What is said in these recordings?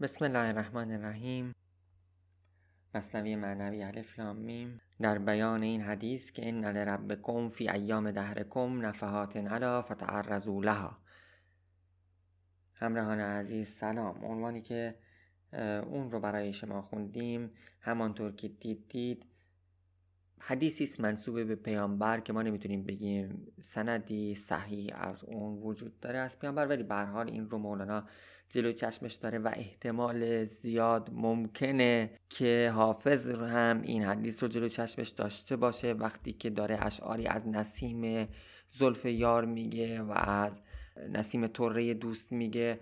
بسم الله الرحمن الرحیم. مصنوی معنوی الف میم. در بیان این حدیث که ان لربکم فی ایام دهرکم نفحات علا فتعرضوا لها. همراهان عزیز سلام. عنوانی که اون رو برای شما خوندیم. همانطور که دیدید حدیثی است منصوب به پیامبر که ما نمی‌تونیم بگیم سندی صحیح از اون وجود داره از پیامبر ولی به حال این رو مولانا جلو چشمش داره و احتمال زیاد ممکنه که حافظ هم این حدیث رو جلو چشمش داشته باشه وقتی که داره اشعاری از نسیم زلف یار میگه و از نسیم طره دوست میگه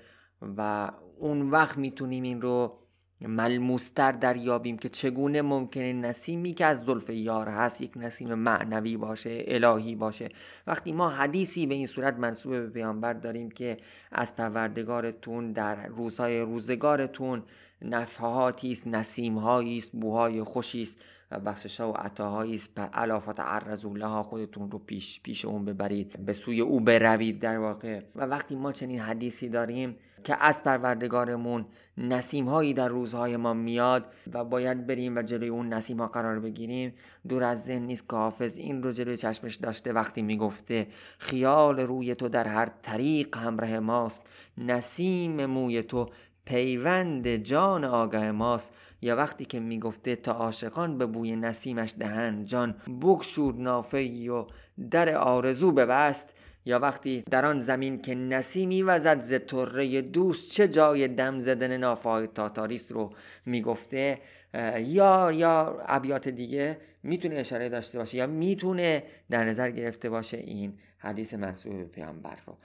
و اون وقت می‌تونیم این رو ملموستر دریابیم که چگونه ممکنه نسیمی که از زلف یار هست یک نسیم معنوی باشه الهی باشه. وقتی ما حدیثی به این صورت منصوب به پیامبر داریم که از پروردگارتون در روزهای روزگارتون نفحاتی است نسیمهایی است بوهای خوشی است. و بخشش ها و عطاهایی است. علافات عرض لها خودتون رو پیش پیش اون ببرید. به سوی او بروید در واقع. و وقتی ما چنین حدیثی داریم که از پروردگارمون نسیم هایی در روزهای ما میاد و باید بریم و جلوی اون نسیم ها قرار بگیریم دور از ذهن نیست که حافظ این رو جلوی چشمش داشته وقتی می‌گفته خیال روی تو در هر طریق همراه ماست نسیم موی تو پیوند جان آگاه ماست یا وقتی که می‌گفته تا عاشقان به بوی نسیمش دهند جان بگشود نافه و در آرزو ببست. یا وقتی در آن زمین که نسیمی وزد ز طره دوست چه جای دم زدن نافای تاتاریس رو می‌گفته؟ یا یا ابیات دیگه؟ می‌تونه اشاره داشته باشه یا می‌تونه در نظر گرفته باشه این حدیث منصوب به پیامبر رو.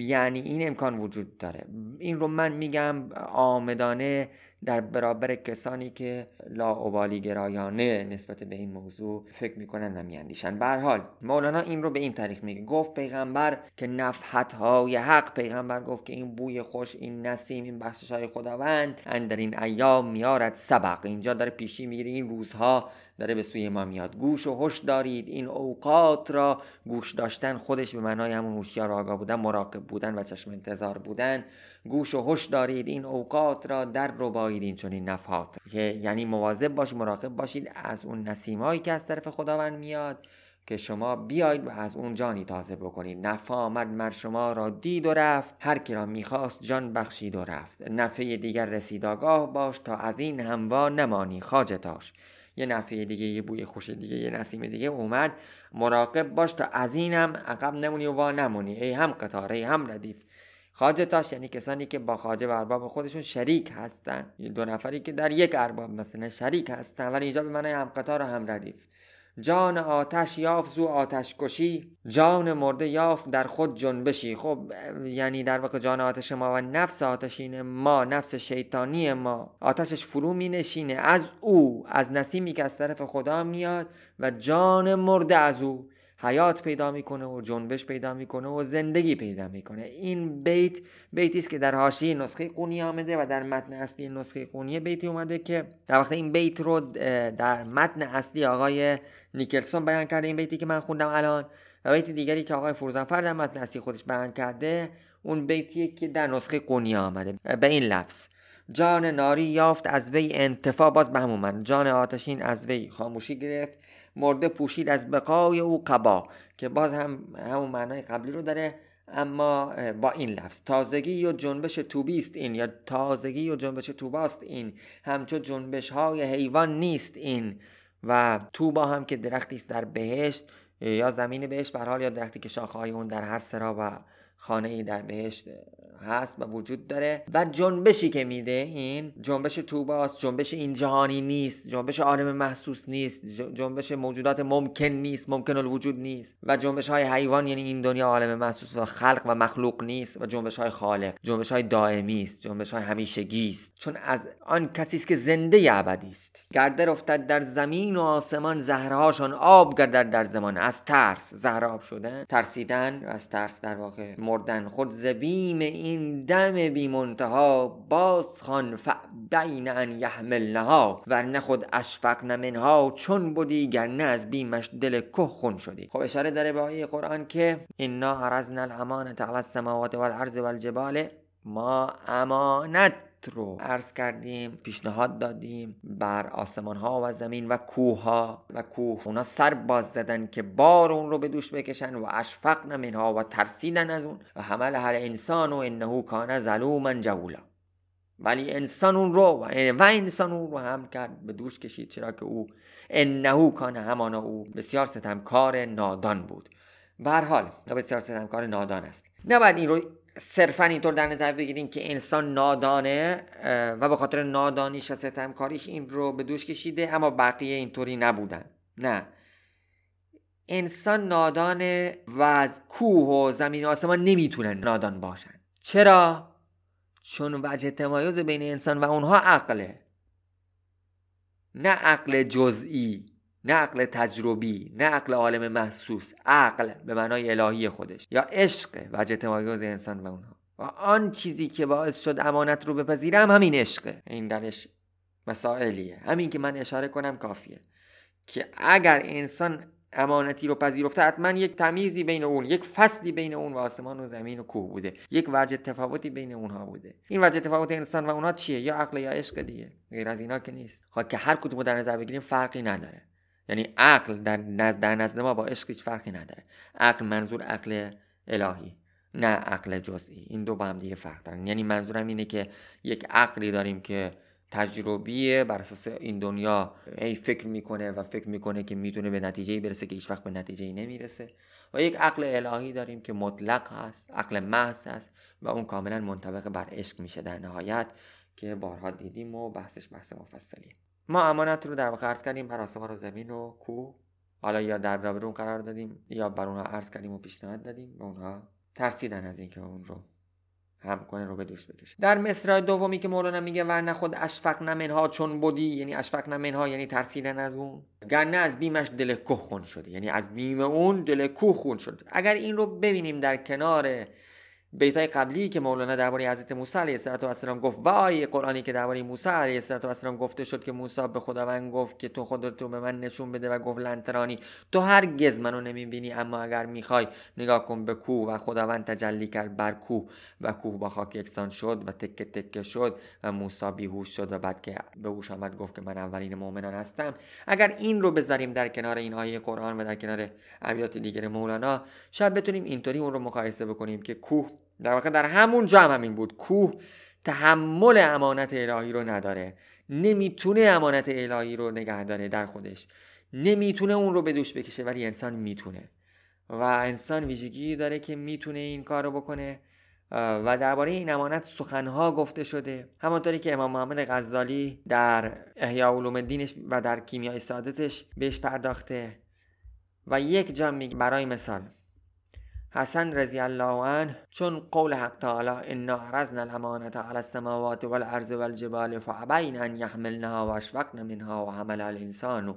یعنی این امکان وجود داره. این رو من میگم آمدانه در برابر کسانی که لاعبالی گرایانه نسبت به این موضوع فکر می‌کنن و میاندیشن. حال مولانا این رو به این تاریخ میگه. گفت پیغمبر که نفحت های حق. پیغمبر گفت که این بوی خوش این نسیم این بخشش های خداوند. در این ایام میارد سبق. اینجا داره پیشی می‌گیره. این روزها داره به سوی ما میاد. گوش و هوش دارید. این اوقات را گوش داشتن خودش به معنای همون هوشیار آگاه بودن مراقب بودن و چشم انتظار بودن. گوش و هوش دارید. این اوقات را در رو بایید. این چنین نفحات که یعنی مواظب باشید مراقب باشید. از اون نسیمهایی که از طرف خداوند میاد که شما بیاید و از اون جانی تازه بکنید. نفع آمد مر شما را دید و رفت. هر کی را می‌خواست جان بخشید و رفت. نفع دیگر رسید آگاه باش تا از این هموا نمانی خاجتاش یه نفع دیگه یه بوی خوش دیگه یه نسیم دیگه اومد. مراقب باش تا از اینم عقب نمونی و وا نمونی. ای هم قطاره ای هم ردیف. خاجتاش یعنی کسانی که با خاجه و ارباب خودشون شریک هستن. دو نفری که در یک ارباب مثلا شریک هستن ولی اینجا به معنی هم قطار و هم ردیف. جان آتش یافت زو آتش کشی. جان مرده یافت در خود جنبشی خب یعنی در واقع جان آتش ما و نفس آتشین ما نفس شیطانی ما. آتشش فرو می نشینه از او از نسیمی که از طرف خدا میاد و جان مرده از او. حیات پیدا می‌کنه و جنبش پیدا می‌کنه و زندگی پیدا می‌کنه. این بیت بیتی است که در حاشیه نسخه قونی آمده و در متن اصلی نسخه قونی بیتی اومده که در وقت این بیت رو در متن اصلی آقای نیکلسون بیان کرده. این بیتی که من خوندم الان و بیت دیگری که آقای فروزنفر در متن اصلی خودش بیان کرده اون بیتیه که در نسخه قونی آمده. به این لفظ. جان ناری یافت از وی انتفا باز به همون جان آتشین از وی خاموشی گرفت مرده پوشید از بقای او قبا که باز هم همون معنای قبلی رو داره. اما با این لفظ تازگی و جنبش توبیست این یا تازگی و جنبش توباست این. همچو جنبش های حیوان نیست این. و توبا هم که درختی است در بهشت یا زمین بهشت به حال یا درختی که شاخه های اون در هر سرا و خانه ای در بهشت هست و وجود داره و جنبشی که میده این جنبش توباست جنبش این جهانی نیست جنبش عالم محسوس نیست جنبش موجودات ممکن نیست ممکن الوجود نیست و جنبش های حیوان یعنی این دنیا عالم محسوس و خلق و مخلوق نیست و جنبش های خالق جنبش های دائمی است جنبش های همیشگی است. چون از آن کسی است که زنده ابدی است. گرده افتد در زمین و آسمان زهرهاشون آب گردد در زمان. از ترس زهراب شدن ترسیدن از ترس در واقع مردن. خود زبیم این این دم بی منتها باز خان بین ان یحملنها ورنه خود اشفق منها چون بودی گرنه از بیمش دل که خون شدی. خب اشاره داره به آیه قرآن که انا عرضنا الامانه علی السماوات والارض والجبال ما امانت رو عرض کردیم پیشنهاد دادیم بر آسمان ها و زمین و کوه ها و کوه. اونا سر باز زدن که بار اون رو به دوش بکشن و اشفقن منها و ترسیدن از اون و حمل هر انسان و انه کان ظلوما جولا ولی انسان اون رو و انسان اون رو هم کرد به دوش کشید. چرا که او انه کان همانا او بسیار ستمکار نادان بود. به حال بسیار ستمکار نادان است. نباید این رو صرفا اینطور در نظر بگیریم که انسان نادانه و به خاطر نادانیش و ستمکاریش این رو به دوش کشیده اما بقیه اینطوری نبودن. نه. انسان نادانه و از کوه و زمین و آسمان نمی‌تونن نادان باشن. چرا؟ چون وجه تمایز بین انسان و اونها عقله. نه عقل جزئی. نه عقل تجربی نه عقل عالم محسوس عقل به معنای الهی خودش یا عشق وجه تمایز انسان و اونها. و آن چیزی که باعث شد امانت رو بپذیرم همین عشقه این درش مسائلیه. همین که من اشاره کنم کافیه که اگر انسان امانتی رو پذیرفته حتما یک تمیزی بین اون یک فصلی بین اون و آسمان و زمین و کوه بوده. یک وجه تفاوتی بین اونها بوده. این وجه تفاوت انسان و اونها چیه؟ یا عقل یا عشق دیگه. غیر از اینا که نیست. خب که هر کدوم در نظر بگیریم فرقی نداره. یعنی عقل در نزد, در نزد ما با عشق هیچ فرقی نداره. عقل منظور عقل الهی نه عقل جزئی. این دو با هم دیگه فرق دارن. یعنی منظورم اینه که یک عقلی داریم که تجربیه بر اساس این دنیا ای فکر می‌کنه و فکر می‌کنه که می‌تونه به نتیجه برسه که هیچ وقت به نتیجه نمی‌رسه. و یک عقل الهی داریم که مطلق هست عقل محض هست و اون کاملا منطبق بر عشق میشه در نهایت که بارها دیدیم و بحثش بحث مفصلیه. ما امانت رو در واقع عرض کردیم بر آسمان و زمین و کوه حالا یا در برابر اون قرار دادیم یا بر اونها عرض کردیم و پیشنهاد دادیم و اونها ترسیدن از اینکه اون رو هم کنه رو به دوش بکشه. در مصرع دومی که مولانا میگه ورنه خود اشفق نمنها چون بودی یعنی اشفق نمنها یعنی ترسیدن از اون گرنه از بیمش دل کوه خون شده. یعنی از بیم اون دل کوه خون شده. اگر این رو ببینیم در کنار بیتای قبلی که مولانا درباره حضرت موسی علیه السلام گفت وای قرآنی که درباره موسی علیه السلام گفته شد که موسی به خداوند گفت که تو خودت رو به من نشون بده و گفت لنترانی تو هرگز منو نمی‌بینی اما اگر می‌خوای نگاه کن به کوه و خداوند تجلی کرد بر کوه و کوه با خاک یکسان شد و تکه تکه شد و موسی بیهوش شد و بعد که به هوش آمد گفت که من اولین مؤمنان هستم. اگر این رو بذاریم در کنار این آیه قرآن و در کنار ابیات دیگر مولانا شاید بتونیم اینطوری اون رو مقایسه بکنیم که کوه در واقع در همون جا هم همین بود. کوه تحمل امانت الهی رو نداره. نمی‌تونه امانت الهی رو نگه داره در خودش. نمی‌تونه اون رو به دوش بکشه ولی انسان می‌تونه. و انسان ویژگی داره که می‌تونه این کار رو بکنه. و درباره این امانت سخنها گفته شده. همانطوری که امام محمد غزالی در احیاء علوم الدینش و در کیمیای سعادتش بهش پرداخته. و یک جا میگه برای مثال حسن رضی الله عنه چون قول حق تعالی انا عرضنا الامانه على السماوات والارض والجبال فابین ان يحملنها واشفقن منها وحمل الانسان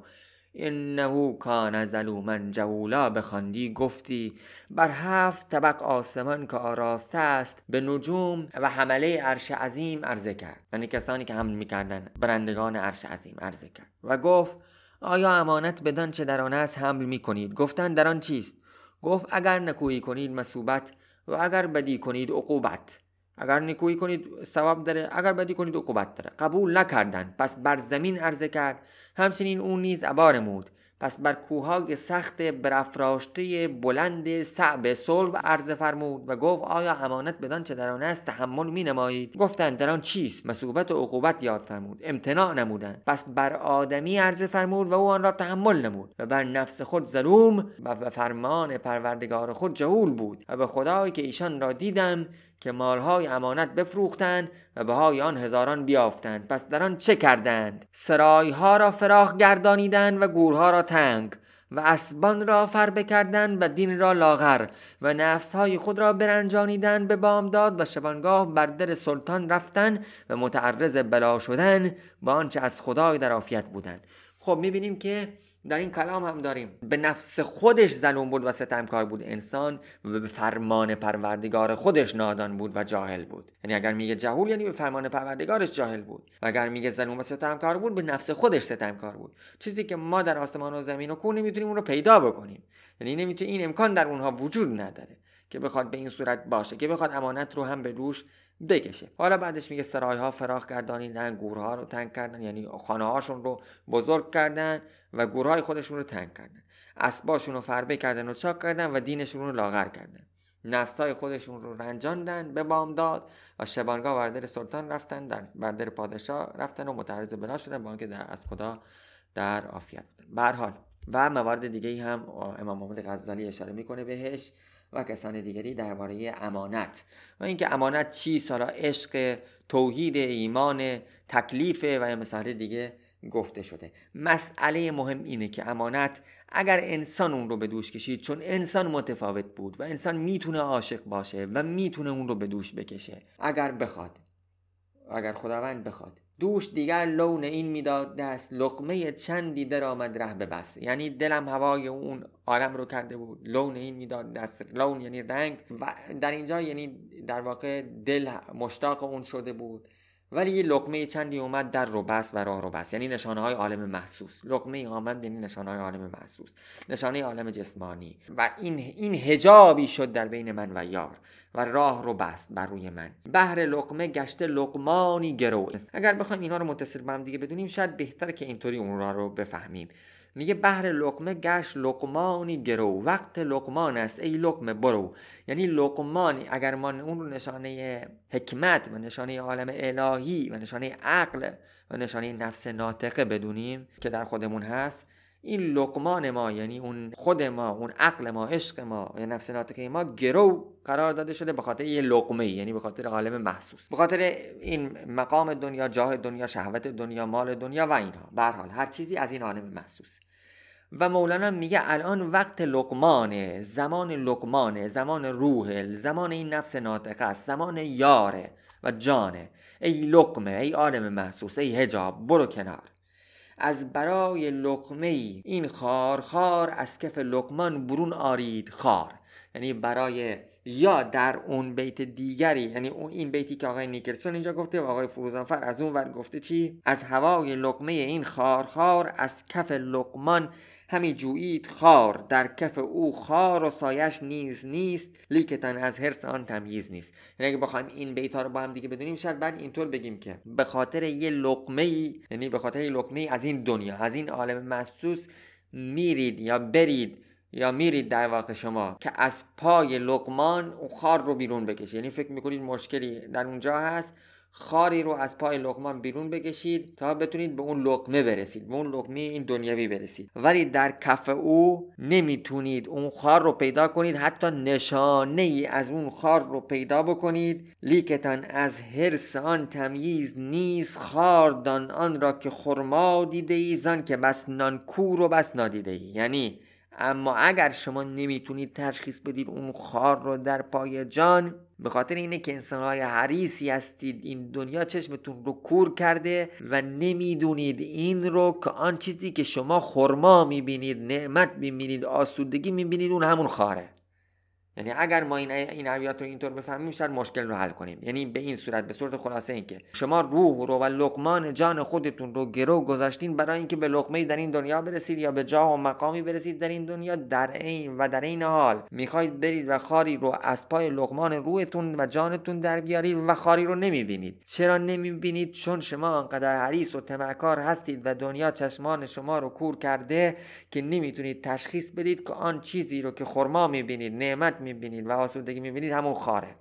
انه کان ظلوما جهولا بخواندی گفتی بر هفت طبق آسمان که آراسته است به نجوم و حمله عرش عظیم عرضه کرد. یعنی کسانی که حمل می‌کردن برندگان عرش عظیم عرضه کرد. و گفت آیا امانت بدان چه در آن است حمل می‌کنید؟ گفتن در آن چیست؟ گفت اگر نکویی کنید مصوبت و اگر بدی کنید عقوبت. اگر نکویی کنید ثواب داره اگر بدی کنید عقوبت داره. قبول نکردند پس بر زمین عرضه کرد. همچنین اون نیز عبار مود پس بر کوههای سخت برافراشته بلند صعب صلب عرض فرمود و گفت آیا امانت بدان چه در آن است؟ تحمل می نمایید. گفتند در آن چیست؟ مصوبت و عقوبت یاد فرمود. امتناع نمودند. پس بر آدمی عرض فرمود و او آن را تحمل نمود و بر نفس خود ظلوم و به فرمان پروردگار خود جهول بود و به خدایی که ایشان را دیدم که مالهای امانت بفروختند و بهای آن هزاران بیافتند. پس در آن چه کردند؟ سرایها را فراخ گردانیدند و گورها را تنگ و اسبان را فر بکردند و دین را لاغر و نفسهای خود را برنجانیدند به بامداد و شبانگاه بر در سلطان رفتن و متعرض بلا شدن با آنچه از خدای در عافیت بودند. خب می‌بینیم که در این کلام هم داریم. به نفس خودش ظلوم بود و ستمکار بود. انسان و به فرمان پروردگار خودش نادان بود و جاهل بود. یعنی اگر میگه جهول یعنی به فرمان پروردگارش جاهل بود. و اگر میگه ظلوم و ستمکار بود به نفس خودش ستمکار بود. چیزی که ما در آسمان و زمین و کوه نمی‌تونیم اون رو پیدا بکنیم. یعنی نمی‌تونیم این امکان در اونها وجود نداره. که بخواد به این صورت باشه که بخواد امانت رو هم به روش بکشه. حالا بعدش میگه سرای ها فراخ گردانیدن گورها رو تنگ کردن یعنی خانه هاشون رو بزرگ کردن و گورهای خودشون رو تنگ کردن. اسباشون رو فربه کردن و چاک کردن و دینشون رو لاغر کردن. نفسای خودشون رو رنجاندن به بامداد و شبانگاه بردر سلطان رفتن در بردر پادشاه رفتن و متعرض بلا شدن با اینکه در از خدا در عافیت بودن. حال و موارد دیگه هم امام محمد غزالی اشاره می‌کنه بهش. و کسان دیگری درباره امانت. و اینکه امانت چی حالا عشق توحید ایمان تکلیف و یا مثال دیگه گفته شده. مسئله مهم اینه که امانت اگر انسان اون رو به دوش کشید چون انسان متفاوت بود و انسان می‌تونه عاشق باشه و می‌تونه اون رو به دوش بکشه. اگر بخواد اگر خداوند بخواد دوش دیگر لون این می‌داد دست. لقمه چندی در آمد ره به بس. یعنی دلم هوای اون عالم رو کرده بود. لون این می‌داد دست. لون یعنی رنگ. و در اینجا یعنی در واقع دل مشتاق اون شده بود. ولی یه لقمه چندی اومد در رو بس و راه رو بس. یعنی نشانه های عالم محسوس. لقمه آمد یعنی نشانه های عالم محسوس. نشانه عالم جسمانی. و این این هجابی شد در بین من و یار. و راه رو بست بر روی من. بهر لقمه گشته لقمانی گرو اگر بخوایم اینا رو متصل به هم دیگه بدونیم شاید بهتر که اینطوری اون را رو بفهمیم. میگه بهر لقمه گشت لقمانی گرو وقت لقمان است ای لقمه برو. یعنی لقمانی اگر ما اون رو نشانه حکمت و نشانه عالم الهی و نشانه عقل و نشانه نفس ناطقه بدونیم که در خودمون هست این لقمان ما یعنی اون خود ما اون عقل ما عشق ما یا نفس ناطقه ما گرو قرار داده شده به خاطر یه لقمه یعنی به خاطر عالم محسوس. به خاطر این مقام دنیا جاه دنیا شهوت دنیا مال دنیا و اینها. به حال هر چیزی از این عالم محسوس. و مولانا میگه الان وقت لقمانه زمان لقمانه زمان روح زمان این نفس ناطقه است زمان یاره و جانه. ای لقمه ای عالم محسوس ای هجاب برو کنار. از برای لقمه ای این خار خار از کف لقمان برون آرید خار. یعنی برای یا در اون بیت دیگری یعنی اون این بیتی که آقای نیکلسون اینجا گفته و آقای فروزانفر از اون ور گفته چی؟ از هوای لقمه این خار خار از کف لقمان همی جویید خار در کف او خار و سایش نیز نیست لیکتن از حرس آن تمیز نیست. یعنی اگه بخوایم این بیت ها رو با هم دیگه بدونیم شاید بعد اینطور بگیم که به خاطر یه لقمه ای یعنی به خاطر یه لقمه ای از این دنیا از این عالم محسوس میرید یا برید. یا میرید در واقع شما که از پای لقمان اون خار رو بیرون بکشید. یعنی فکر می‌کنید مشکلی در اونجا هست. خاری رو از پای لقمان بیرون بکشید تا بتونید به اون لقمه برسید. به اون لقمه این دنیوی برسید. ولی در کف او نمی‌تونید اون خار رو پیدا کنید. حتی نشانه ای از اون خار رو پیدا بکنید. لیکتان از حرس آن تمییز نیست. خار دان آن را که خرما دیده ای زن که بس نان کور و بس نادیده ای یعنی اما اگر شما نمی‌تونید تشخیص بدید اون خار رو در پای جان به خاطر اینه که انسانهای حریصی هستید. این دنیا چشمتون رو کور کرده و نمی‌دونید این رو که آن چیزی که شما خرما می‌بینید نعمت می‌بینید آسودگی می‌بینید اون همون خاره. یعنی اگر ما این این ابیات رو اینطور بفهمیم شاید مشکل رو حل کنیم. یعنی به این صورت به صورت خلاصه اینکه شما روح رو و لقمان جان خودتون رو گرو گذاشتین برای اینکه به لقمه در این دنیا برسید یا به جاه و مقامی برسید در این دنیا در این و در این حال می‌خواید برید و خاری رو از پای لقمان روحتون و جانتون در بیارید و خاری رو نمی‌بینید. چرا نمی‌بینید؟ چون شما انقدر حریص و تمکار هستید و دنیا چشمان شما رو کور کرده که نمی‌تونید تشخیص بدید که آن چیزی رو که خرما می‌بینید نعمت می‌بینید و آسودگی می‌بینید همون خاره.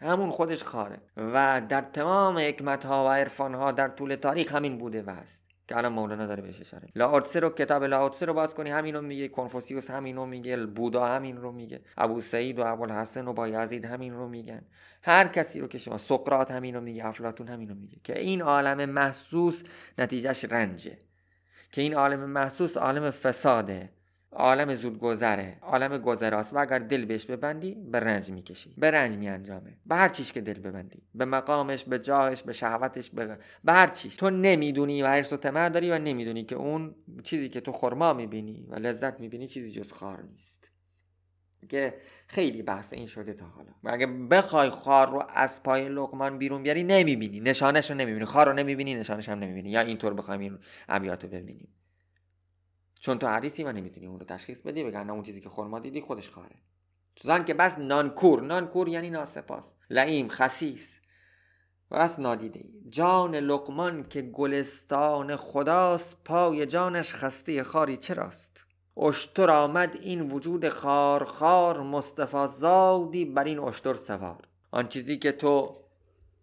همون خودش خاره. و در تمام حکمت ها و عرفان ها در طول تاریخ همین بوده و هست که الان مولانا داره بهش اشاره لاوتسه رو کتاب لاوتسه رو باز کنی همین رو میگه. کنفوسیوس همین رو میگه. بودا همین رو میگه. ابو سعید و ابوالحسن و بایزید همین رو میگن. هر کسی رو که شما سقراط همین رو میگه افلاطون همین رو میگه. که این عالم محسوس نتیجهش رنجه. که این عالم محسوس عالم فساده. عالم زود گذره عالم گذراست و اگر دل بهش ببندی به رنج می‌کشی. به رنج میانجامه. به هر چیش که دل ببندی. به مقامش به جاهش به شهوتش به, به هر چیش. تو نمی‌دونی و حرس و طمع داری و نمی‌دونی که اون چیزی که تو خرما می‌بینی و لذت می‌بینی چیزی جز خار نیست. که خیلی بحث این شده تا حالا. و اگه بخوای خار رو از پای لقمان بیرون بیاری نمی‌بینی. نشانش رو نمی‌بینی. خار رو نمی‌بینی نشانش هم نمی‌بینی. یا اینطور بخوایم این ابیات رو ببینیم. چون تو حریصی و نمی‌تونی اون رو تشخیص بدی نه اون چیزی که خورما دیدی خودش خاره. زن که بس نانکور نانکور یعنی ناسپاس. لعیم خسیس. پس نادیده ای. جان لقمان که گلستان خداست پای جانش خسته خاری چراست؟ اشتر آمد این وجود خار خار مصطفی زادی بر این اشتر سوار. آن چیزی که تو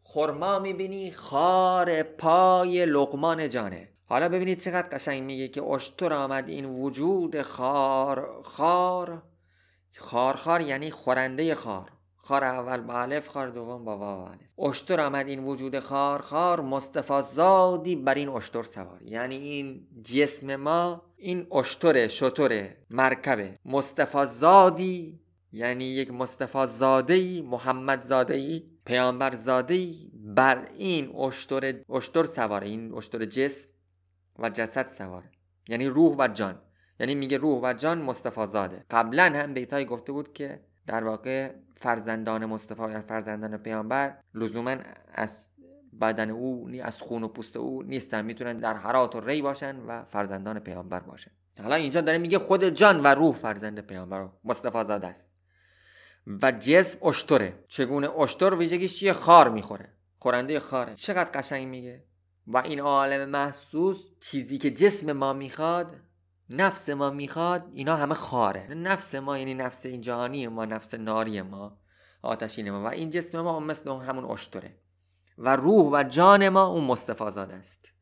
خرما می‌بینی خار پای لقمان جانه. حالا ببینید چقدر قشنگ میگه که اشتر آمد این وجود خار. خار. خار خار یعنی خورنده خار. خار اول با الف خار دوم با واو الف. اشتر آمد این وجود خار. خار مصطفی زادی بر این اشتر سوار. یعنی این جسم ما این اشتر شطور مرکبه مصطفی زادی یعنی یک مصطفی زاده ای محمد زاده ای پیامبر زاده ای بر این اشتر اشتر سواره این اشتر جسم. و جسد سواره یعنی روح و جان. یعنی میگه روح و جان مصطفی زاده. قبلا هم بیتای گفته بود که در واقع فرزندان مصطفی یا فرزندان پیامبر لزوما از بدن او از خون و پوست او نیستن. می‌تونن در حرات و ری باشن و فرزندان پیامبر باشن. حالا اینجا داره میگه خود جان و روح فرزند پیامبر مصطفی زاده است. و جسم اشتره. چگونه؟ اشتر ویژگیش چیه؟ خار می‌خوره. خورنده خاره. چقدر قشنگ میگه؟ و این عالم محسوس چیزی که جسم ما می‌خواد نفس ما می‌خواد اینا همه خاره. نفس ما یعنی نفس این جهانی ما نفس ناری ما آتشین ما. و این جسم ما مثل همون اشتره. و روح و جان ما اون مستفازاد است.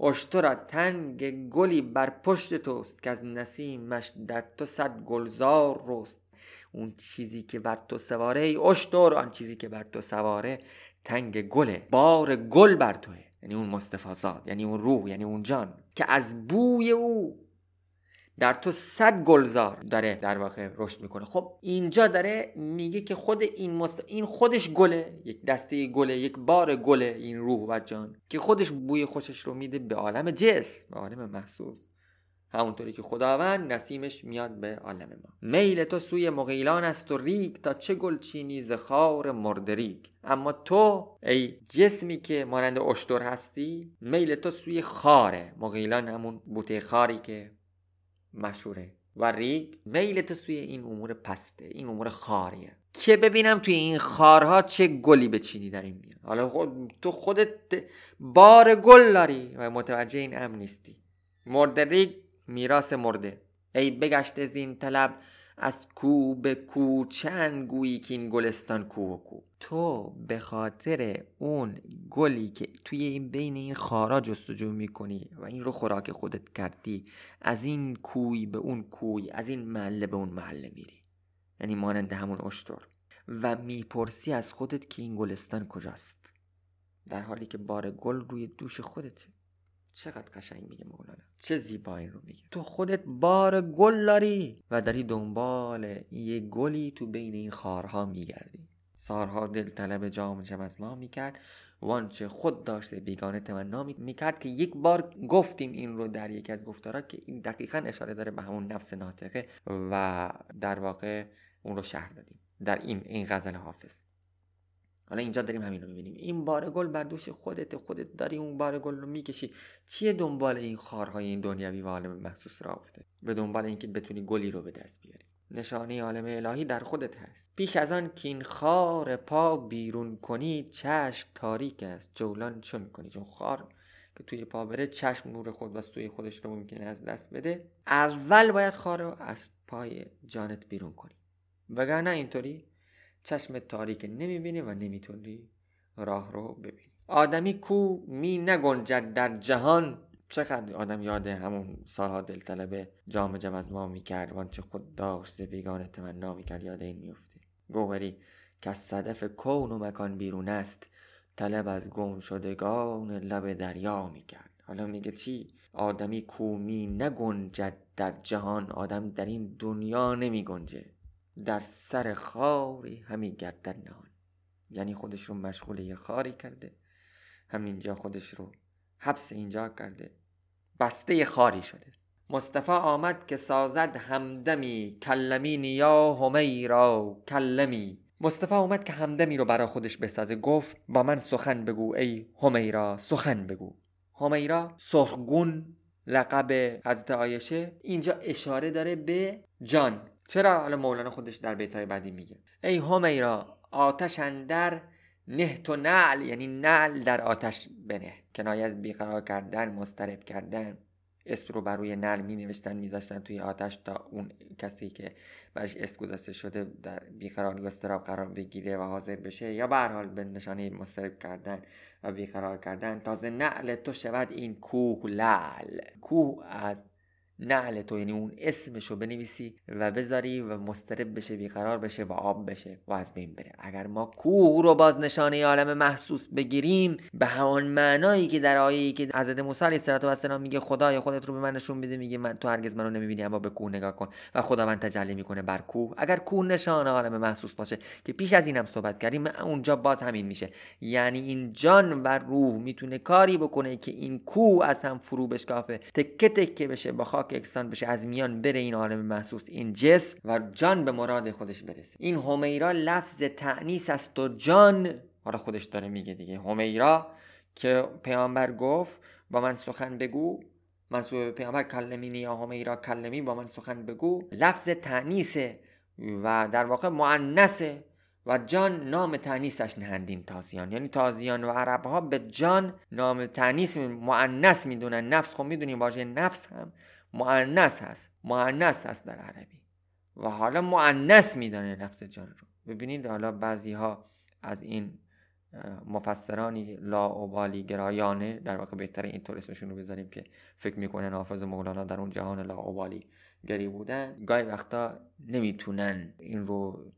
اشترا تنگ گلی بر پشت توست که از نسیمش در تو صد گلزار رست. اون چیزی که بر تو سواره ای اشتر آن چیزی که بر تو سواره تنگ گله بار گل بر توه. یعنی اون مستفازاد یعنی اون روح یعنی اون جان که از بوی او در تو صد گلزار داره در واقع رشد می‌کنه. خب اینجا داره میگه که خود این مست... این خودش گله یک دسته گله یک بار گله این روح و جان که خودش بوی خوشش رو میده به عالم جسم به عالم محسوس. همونطوری که خداوند نسیمش میاد به عالم ما. میل تو سوی مغیلان است و ریگ تا چه گلچینی زخار مردریگ اما تو ای جسمی که مانند اشتر هستی میل تو سوی خاره مغیلان همون بوته خاری که مشهوره. و ریگ میل تو سوی این امور پسته این امور خاریه. که ببینم توی این خارها چه گلی بچینی در این میان. حالا خود تو خودت بار گل داری و متوجه این امر نیستی. مرد ریگ میراس مرده. ای بگشت زین طلب از کو به کو چند گویی که این گلستان کو و کو. تو به خاطر اون گلی که توی این بین این خارا جستجو می‌کنی و این رو خوراک خودت کردی از این کوی به اون کوی از این محله به اون محله میری. یعنی مانند همون اشتر. و می‌پرسی از خودت که این گلستان کجاست. در حالی که بار گل روی دوش خودته. چقدر قشنگ میگه مولانا؟ چه زیبا این رو میگه. تو خودت بار گل داری و داری دنبال یه گلی تو بین این خارها میگردی. سارها دل طلب جام جم از ما می‌کرد. وانچه خود داشته بیگانه تمنا می‌کرد که یک بار گفتیم این رو در یکی از گفتارا که این دقیقا اشاره داره به همون نفس ناطقه و در واقع اون رو شهر دادیم. در این این غزل حافظ. حالا اینجا داریم همین رو می‌بینیم. این بار گل بر دوش خودت خودت داری اون بار گل رو می‌کشی. چیه دنبال این خارهای این دنیوی و عالم محسوس رابطه؟ به دنبال اینکه بتونی گلی رو به دست بیاری. نشانه عالم الهی در خودت هست. پیش از آن که این خار پا بیرون کنی چشم تاریک است. جولان چون کنی چون خار که توی پا بره چشم نور خود و سوی خودش رو ممکنه از دست بده. اول باید خار رو از پای جانت بیرون کنی. وگرنه اینطوری چشم تاریک نمی‌بینی و نمی‌تونی راه رو ببینی. آدمی کو می نگنجد در جهان. چقدر آدم یاد همون سالها دلطلب جام جم از ما می‌کرد وانچه خود داشت بیگانه تمنا می‌کرد یاد این میفته گوهری که از صدف کون و مکان بیرون است طلب از گم شدگان لب دریا می‌کرد. حالا میگه چی؟ آدمی کو می نگنجد در جهان آدم در این دنیا نمی گنجه در سر خاری همین گردن نهان. یعنی خودش رو مشغول یه خاری کرده همینجا خودش رو حبس اینجا کرده. بسته خاری شده. مصطفی آمد که سازد همدمی کلمی نیا همیرا کلمی. مصطفی آمد که همدمی رو برا خودش بسازه. گفت با من سخن بگو ای همیرا سخن بگو. همیرا سرخگون لقب حضرت آیشه اینجا اشاره داره به جان. چرا حالا مولانا خودش در بیتای بعدی میگه؟ ای همیرا آتش اندر نه تو نعل یعنی نعل در آتش بنه. کنایه از بیقرار کردن مسترب کردن. اسم رو بر روی نعل می نوشتن میذاشتن توی آتش تا اون کسی که برش اسم گذاشته شده در بیقراری و قرار بگیره و حاضر بشه. یا به حال به نشانه مسترب کردن و بیقرار کردن. تازه نعل تو شود این کوه لعل. کوه از نعل تو یعنی اون اسمشو بنویسی و بذاری و مسترب بشه بیقرار بشه و آب بشه و از بین بره. اگر ما کوه رو باز نشانه عالم محسوس بگیریم به همان معنایی که در آیه که حضرت موسی علیه السلام میگه خدای خودت رو به من نشون بده میگه من تو هرگز منو نمی‌بینی اما به کوه نگاه کن. و خداوند تجلی می‌کنه بر کوه. اگر کوه نشانه عالم محسوس باشه که پیش از اینم صحبت کردیم اونجا باز همین میشه. یعنی این جان و روح می‌تونه کاری بکنه که این کوه از هم فرو بشکافه تکه تکه بشه با اکسان بشه از میان بره این عالم محسوس این جسم و جان به مراد خودش برسه. این همیرا لفظ تعنیس است و جان حالا خودش داره میگه دیگه. همیرا که پیامبر گفت با من سخن بگو. منصوب به پیامبر کلمینی یا همیرا کلمی با من سخن بگو. لفظ تعنیسه و در واقع معنسه و جان نام تعنیسش نهندین تازیان. یعنی تازیان و عرب ها به جان نام تعنیس معنس می‌دونن. نفس خب می‌دونیم واژه نفس هم معنس هست معنس هست در عربی. و حالا معنس میدانه لفظ جان رو. ببینید حالا بعضی ها از این مفسرانی لا گرایانه در واقع بهتره اینطور اسمشون رو بذاریم که فکر می‌کنن حافظ مولانا در اون جهان لا گری بودن. گاهی وقتا نمی‌تونن این رو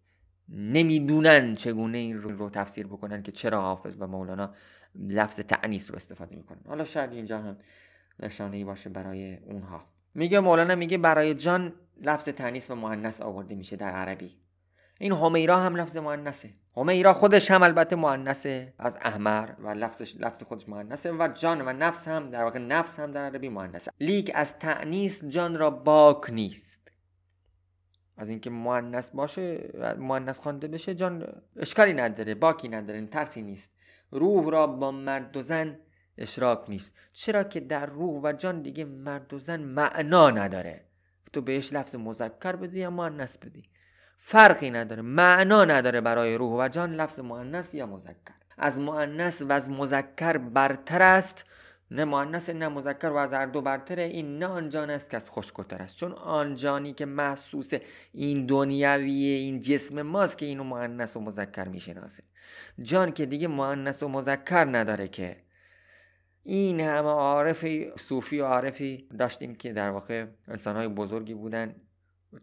نمی‌دونن چگونه این رو, رو تفسیر بکنن که چرا حافظ و مولانا لفظ تعنیس رو استفاده می‌کنن. حالا شاید اینجا هم نشانه ای باشه برای اونها. میگه مولانا میگه برای جان لفظ تنیس و مؤنث آورده میشه در عربی. این همیرا هم لفظ مؤنثه. همیرا خودش هم البته مؤنثه. از احمر و لفظش لفظ خودش مؤنثه و جان و نفس هم در واقع نفس هم در عربی مؤنثه. لیک از تعنیس جان را باک نیست. از اینکه مؤنث باشه مؤنث خوانده بشه جان اشکالی نداره باکی نداره ترسی نیست. روح را با مرد و زن اشراک نیست. چرا که در روح و جان دیگه مرد و زن معنا نداره؟ تو بهش لفظ مذکر بدی یا مؤنث بدی؟ فرقی نداره. معنا نداره برای روح و جان لفظ مؤنث یا مذکر. از مؤنث و از مذکر برتر است. نه مؤنث نه مذکر و از هر دو برتره. این نه آن جان است که از خوشگتر است. چون آن جانی که محسوس این دنیوی این جسم ماست که اینو مؤنث و مذکر می‌شناسه. جان که دیگه مؤنث و مذکر نداره که. این همه عارفی صوفی و عارفی داشتیم که در واقع انسانهای بزرگی بودن.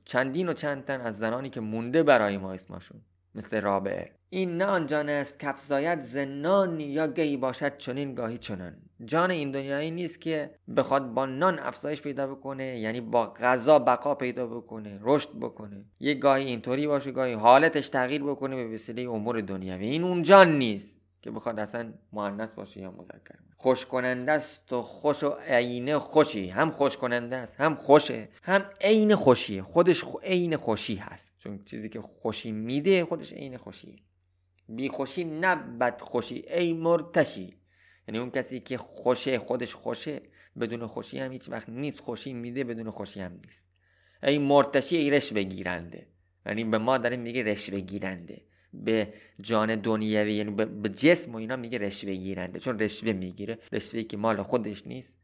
چندین و چند تن از زنانی که مونده برای ما اسمشون مثل رابعه. این نه آن جان است کفزایت زنان یا گهی باشد چنین گاهی چنان. جان این دنیایی نیست که بخواد با نان افزایش پیدا بکنه یعنی با غذا بقا پیدا بکنه رشد بکنه. یه گاهی اینطوری باشه گاهی حالتش تغییر بکنه به وسیله امور دنیوی این اون جان نیست. که بخواد اصلا مؤنث باشه یا مذکر خوش کننده است و خوش و عین خوشی. هم خوش کننده است هم خوشه. هم عین خوشیه. خودش عین خوشی هست. چون چیزی که خوشی میده خودش عین خوشیه. بی خوشی نه بد خوشی. ای مرتشی. یعنی اون کسی که خوشه خودش خوشه بدون خوشی هم هیچ وقت نیست. خوشی میده بدون خوشی هم نیست. ای مرتشی ای رشوه گیرنده یعنی به ما داره میگه رشوه گیرنده به جان دنیوی یعنی به جسم و اینا میگه رشوه گیرنده. چون رشوه می‌گیره رشوه که مال خودش نیست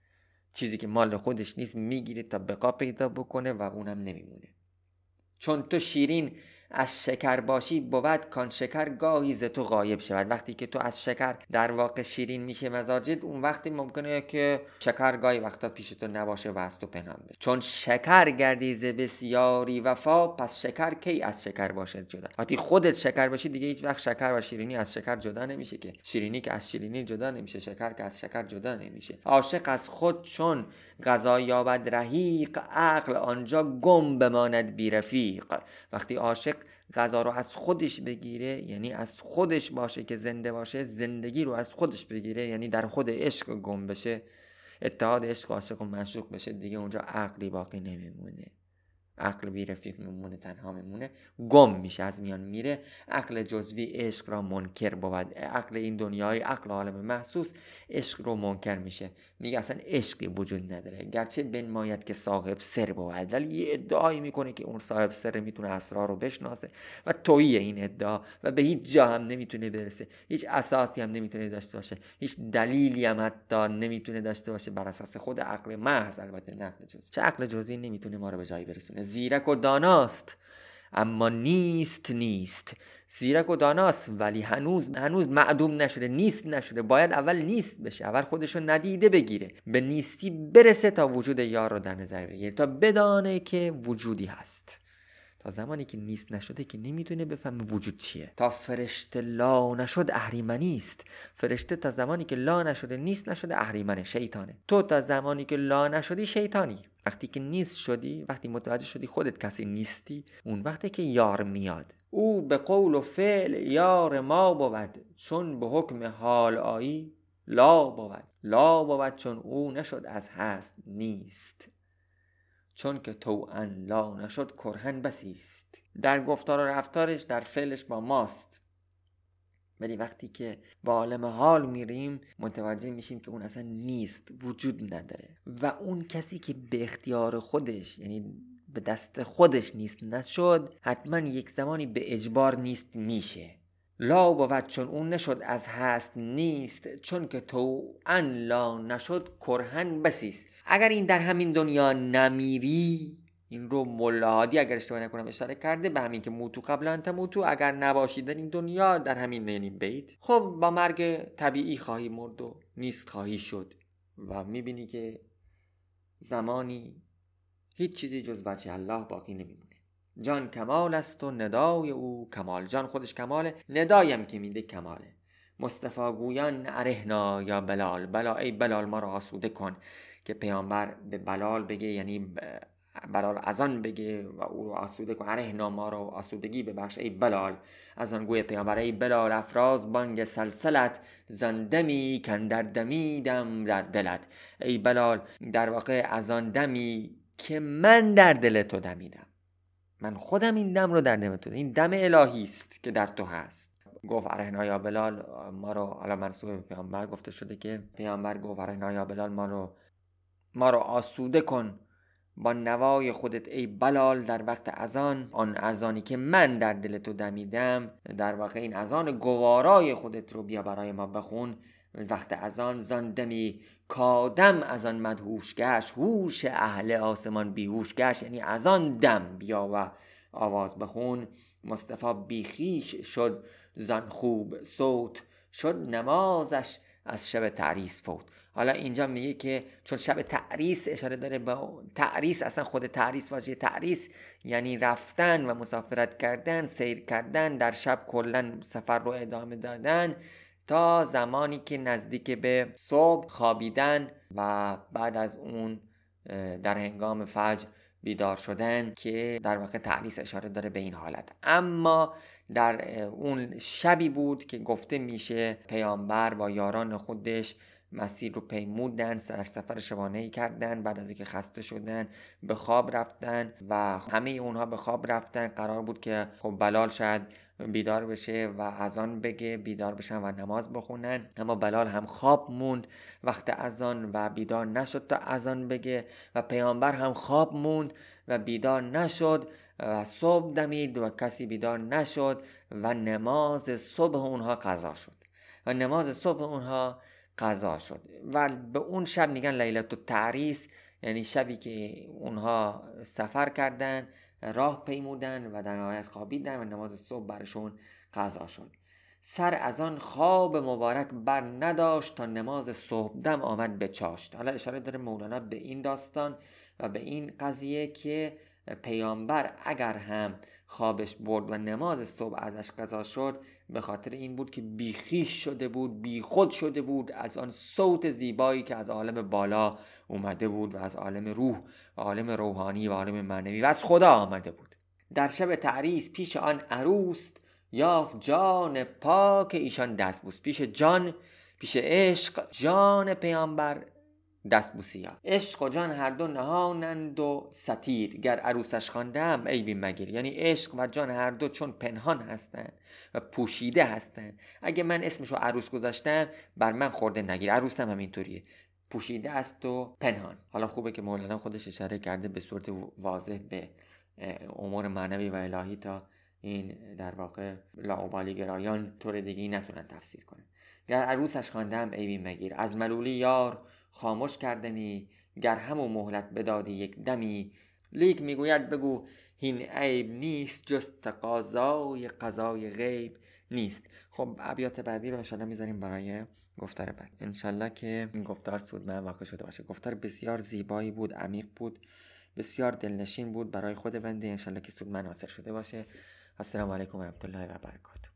چیزی که مال خودش نیست می‌گیره تا بقا پیدا بکنه و اونم نمیمونه. چون تو شیرین از شکر باشی بود کان شکر گاهی ز تو غایب شود. وقتی که تو از شکر در واقع شیرین میشه مزاجت اون وقتی ممکنه که شکر گاهی وقتا پیش تو نباشه و از تو پنهان بشه. چون شکر گردی ز بسیاری وفا پس شکر کی از شکر باشد جدا؟ وقتی خودت شکر باشی دیگه هیچ وقت شکر و شیرینی از شکر جدا نمیشه که. شیرینی که از شیرینی جدا نمیشه شکر که از شکر جدا نمیشه. عاشق از خود چون غذا یابد رحیق عقل آنجا گم بماند بی رفیق. وقتی عاشق غذا رو از خودش بگیره یعنی از خودش باشه که زنده باشه زندگی رو از خودش بگیره یعنی در خود عشق گم بشه اتحاد عشق عاشق و معشوق بشه دیگه اونجا عقلی باقی نمیمونه. عقل بی رفیق میمونه تنها میمونه. گم میشه از میان میره. عقل جزوی عشق را منکر بود. عقل این دنیای عقل عالم محسوس عشق رو منکر میشه. میگه اصلا عشقی وجود نداره. گرچه بنماید که صاحب سر بود ولی یه ادعایی می‌کنه که اون صاحب سر می‌تونه اسرار رو بشناسه و تویی این ادعا و به هیچ جا هم نمی‌تونه برسه. هیچ اساسی هم نمی‌تونه داشته باشه. هیچ دلیلی هم حتی نمی‌تونه داشته باشه بر اساس خود عقل محض البته نه جزوی. چه عقل جزوی؟ نمی‌تونه ما رو به جایی برسونه. زیرک و داناست. اما نیست نیست. زیرک و داناست ولی هنوز هنوز معدوم نشده نیست نشده. باید اول نیست بشه اول خودشو ندیده بگیره. به نیستی برسه تا وجود یار رو در نظر بگیره تا بدانه که وجودی هست. تا زمانی که نیست نشده که نمی‌تونه بفهمه وجود چیه. تا فرشته لا نشد اهریمنی است. فرشته تا زمانی که لا نشده نیست نشده اهریمنه شیطانه. تو تا زمانی که لا نشدی شیطانی. وقتی که نیست شدی وقتی متوجه شدی خودت کسی نیستی اون وقتی که یار میاد. او به قول و فعل یار ما بود چون به حکم حال آیی لا بود. لا بود چون او نشد از هست نیست. چون که تو لا نشد کرهن بسیست. در گفتار و رفتارش در فعلش با ماست. ولی وقتی که با عالم حال میریم متوجه میشیم که اون اصلا نیست وجود نداره. و اون کسی که به اختیار خودش یعنی به دست خودش نیست نشد حتما یک زمانی به اجبار نیست میشه. لا بود چون اون نشد از هست نیست چون که تو ان لا نشد کرهن بسیست. اگر این در همین دنیا نمیری این رو ملادی اگر اشتباه نکنم اشاره کرده به همین که موتو قبل انت موتو اگر نباشی در این دنیا در همین یعنی بیت. خب با مرگ طبیعی خواهی مرد و نیست خواهی شد و می‌بینی که زمانی هیچ چیزی جز وجه الله باقی نمیمونه. جان کمال است و ندای او کمال. جان خودش کماله ندایم که میده کماله. مصطفی گویان ارهنا یا بلال. بلا ای بلال ما رو آسوده کن. که پیامبر به بلال بگه یعنی بلال از آن بگه و او رو آسوده کن. اره ما رو آسودگی ببخش ای بلال. از آن گوی پیامبر ای بلال افراز بانگ سلسلت زندمی کن در دمیدم در دلت. ای بلال در واقع از آن دمی که من در دل تو دمیدم. من خودم این دم رو در دم تو این دم الهی است که در تو هست. گفت ارهنا یا بلال ما رو حالا منصوب پیامبر گفته شده که پیامبر گفت ارهنا یا بلال ما رو ما رو آسوده کن. با نوای خودت ای بلال در وقت ازان آن ازانی که من در دل تو دمیدم در واقع این ازان گوارای خودت رو بیا برای ما بخون. وقت ازان زان دمی کادم از آن مدهوش گشت هوش اهل آسمان بیهوش گشت. یعنی از آن دم بیا و آواز بخون. مصطفی بیخیش شد زن خوب صوت شد نمازش از شب تعریس فوت. حالا اینجا میگه که چون شب تعریس اشاره داره به تعریس اصلا خود تعریس واژه تعریس یعنی رفتن و مسافرت کردن سیر کردن در شب کلا سفر رو ادامه دادن تا زمانی که نزدیک به صبح خوابیدن و بعد از اون در هنگام فجر بیدار شدن که در واقع تعلیس اشاره داره به این حالت. اما در اون شبی بود که گفته میشه پیامبر با یاران خودش مسیر رو پیمودن در سفر شبانه ای کردن بعد از اینکه خسته شدن به خواب رفتن و همه اونها به خواب رفتن. قرار بود که خب بلال شاید بیدار بشه و از آن بگه بیدار بشن و نماز بخونن. اما بلال هم خواب موند وقت اذان و بیدار نشد تا اذان بگه و پیامبر هم خواب موند و بیدار نشد و صبح دمید و کسی بیدار نشد و نماز صبح اونها قضا شد. و نماز صبح اونها قضا شد. و به اون شب میگن لیلت و تعریس یعنی شبی که اونها سفر کردن راه پیمودن و در نهایت خوابیدن و نماز صبح برشون قضا شد. سر از آن خواب مبارک بر نداشت تا نماز صبح دم آمد به چاشت. حالا اشاره داره مولانا به این داستان و به این قضیه که پیامبر اگر هم خوابش برد و نماز صبح ازش قضا شد به خاطر این بود که بیخیش شده بود بیخود شده بود از آن صوت زیبایی که از عالم بالا اومده بود و از عالم روح و عالم روحانی و عالم معنوی و از خدا آمده بود. در شب تعریس پیش آن عروست یافت جان پاک ایشان دست بود پیش جان پیش عشق جان پیامبر دست بوسیا. عشق و جان هر دو نهانند و ستیر. گر عروسش خواندم عیبی مگیر. یعنی عشق و جان هر دو چون پنهان هستند و پوشیده هستند. اگه من اسمشو عروس گذاشتم بر من خورده نگیر. عروسم هم اینطوریه. پوشیده است و پنهان. حالا خوبه که مولانا خودش اشاره کرده به صورت واضح به امور معنوی و الهی تا این در واقع لاعبالی گرایان طور دیگه نتونن تفسیر کنن. گر عروسش خواندم عیبی مگیر. از ملولی یار خاموش کردمی. گر همو مهلت بدادی یک دمی. لیک می‌گوید بگو هین عیب نیست جز تقاضای قضای غیب نیست. خب ابیات بعدی رو انشالله می‌ذاریم برای گفتار بعد. انشالله که این گفتار سودمند واقع شده باشه. گفتار بسیار زیبایی بود عمیق بود بسیار دلنشین بود برای خود بنده. انشالله که سودمند حاصل شده باشه. السلام علیکم و رحمت الله و برکاته.